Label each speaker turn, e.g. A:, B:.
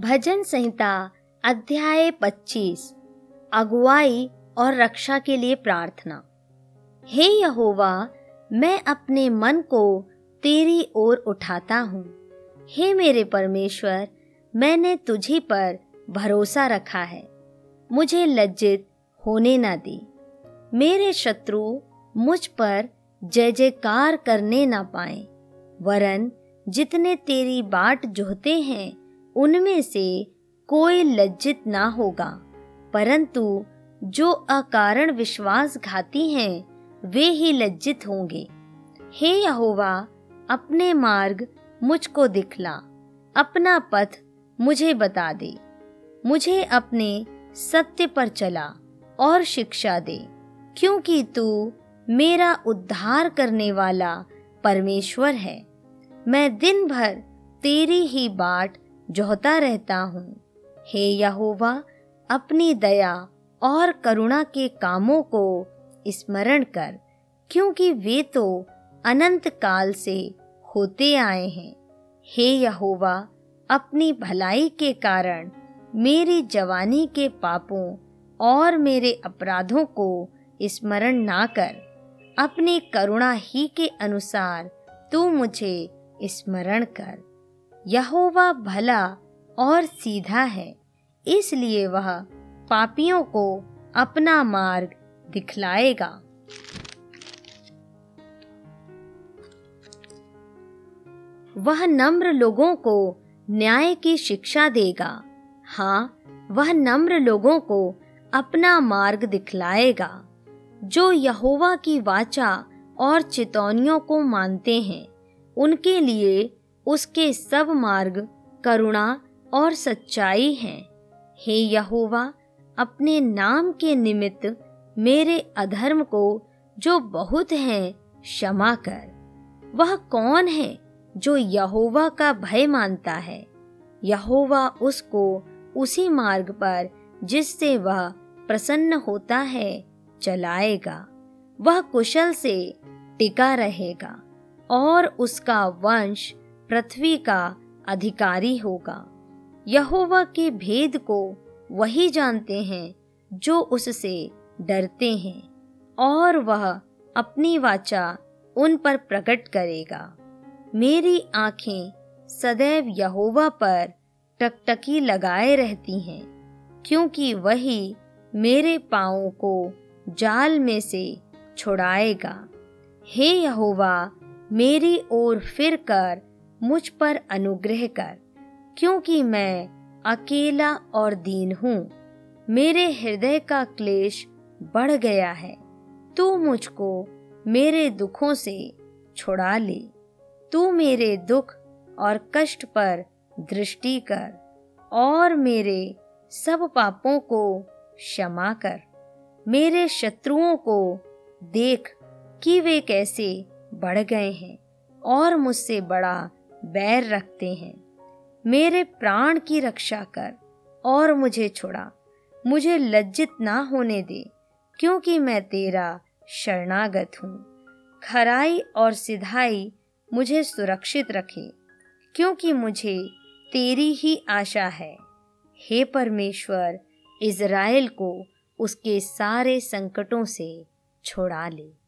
A: भजन संहिता, अध्याय 25 अगुवाई और रक्षा के लिए प्रार्थना। हे यहोवा, मैं अपने मन को तेरी ओर उठाता हूँ। हे मेरे परमेश्वर, मैंने तुझी पर भरोसा रखा है। मुझे लज्जित होने न दे। मेरे शत्रु मुझ पर जय जयकार करने न पाए, वरन जितने तेरी बाट जोहते हैं उनमें से कोई लज्जित ना होगा। परंतु जो अकारण विश्वासघाती हैं, वे ही लज्जित होंगे। हे यहोवा, अपने मार्ग मुझको दिखला। अपना पथ मुझे बता दे। मुझे अपने सत्य पर चला और शिक्षा दे, क्योंकि तू मेरा उद्धार करने वाला परमेश्वर है। मैं दिन भर तेरी ही बाट जोहता रहता हूँ। हे यहोवा, अपनी दया और करुणा के कामों को स्मरण कर, क्योंकि वे तो अनंत काल से होते आए हैं। हे यहोवा, अपनी भलाई के कारण मेरी जवानी के पापों और मेरे अपराधों को स्मरण ना कर, अपनी करुणा ही के अनुसार तू मुझे स्मरण कर। यहोवा भला और सीधा है, इसलिए वह पापियों को अपना मार्ग दिखलाएगा। वह नम्र लोगों को न्याय की शिक्षा देगा। हाँ वह नम्र लोगों को अपना मार्ग दिखलाएगा। जो यहोवा की वाचा और चेतौनियों को मानते हैं, उनके लिए उसके सब मार्ग करुणा और सच्चाई हैं। हे यहोवा, अपने नाम के निमित्त मेरे अधर्म को जो बहुत हैं, क्षमा कर। वह कौन है जो यहोवा का भय मानता है? यहोवा उसको उसी मार्ग पर जिससे वह प्रसन्न होता है, चलाएगा। वह कुशल से टिका रहेगा और उसका वंश पृथ्वी का अधिकारी होगा। यहोवा के भेद को वही जानते हैं जो उससे डरते हैं, और वह अपनी वाचा उन पर प्रकट करेगा। मेरी आँखें सदैव यहोवा पर टकटकी लगाए रहती हैं, क्योंकि वही मेरे पाँवों को जाल में से छुड़ाएगा। हे यहोवा, मेरी ओर फिर कर मुझ पर अनुग्रह कर, क्योंकि मैं अकेला और दीन हूँ। मेरे हृदय का क्लेश बढ़ गया है। तू मुझको मेरे दुखों से छुड़ा ले। तू मेरे दुख और कष्ट पर दृष्टि कर और मेरे सब पापों को क्षमा कर। मेरे शत्रुओं को देख कि वे कैसे बढ़ गए हैं और मुझसे बड़ा बैर रखते हैं। मेरे प्राण की रक्षा कर और मुझे छोड़ा। मुझे लज्जित ना होने दे, क्योंकि मैं तेरा शरणागत हूँ। खराई और सिधाई मुझे सुरक्षित रखे, क्योंकि मुझे तेरी ही आशा है। हे परमेश्वर, इज़राइल को उसके सारे संकटों से छोड़ा ले।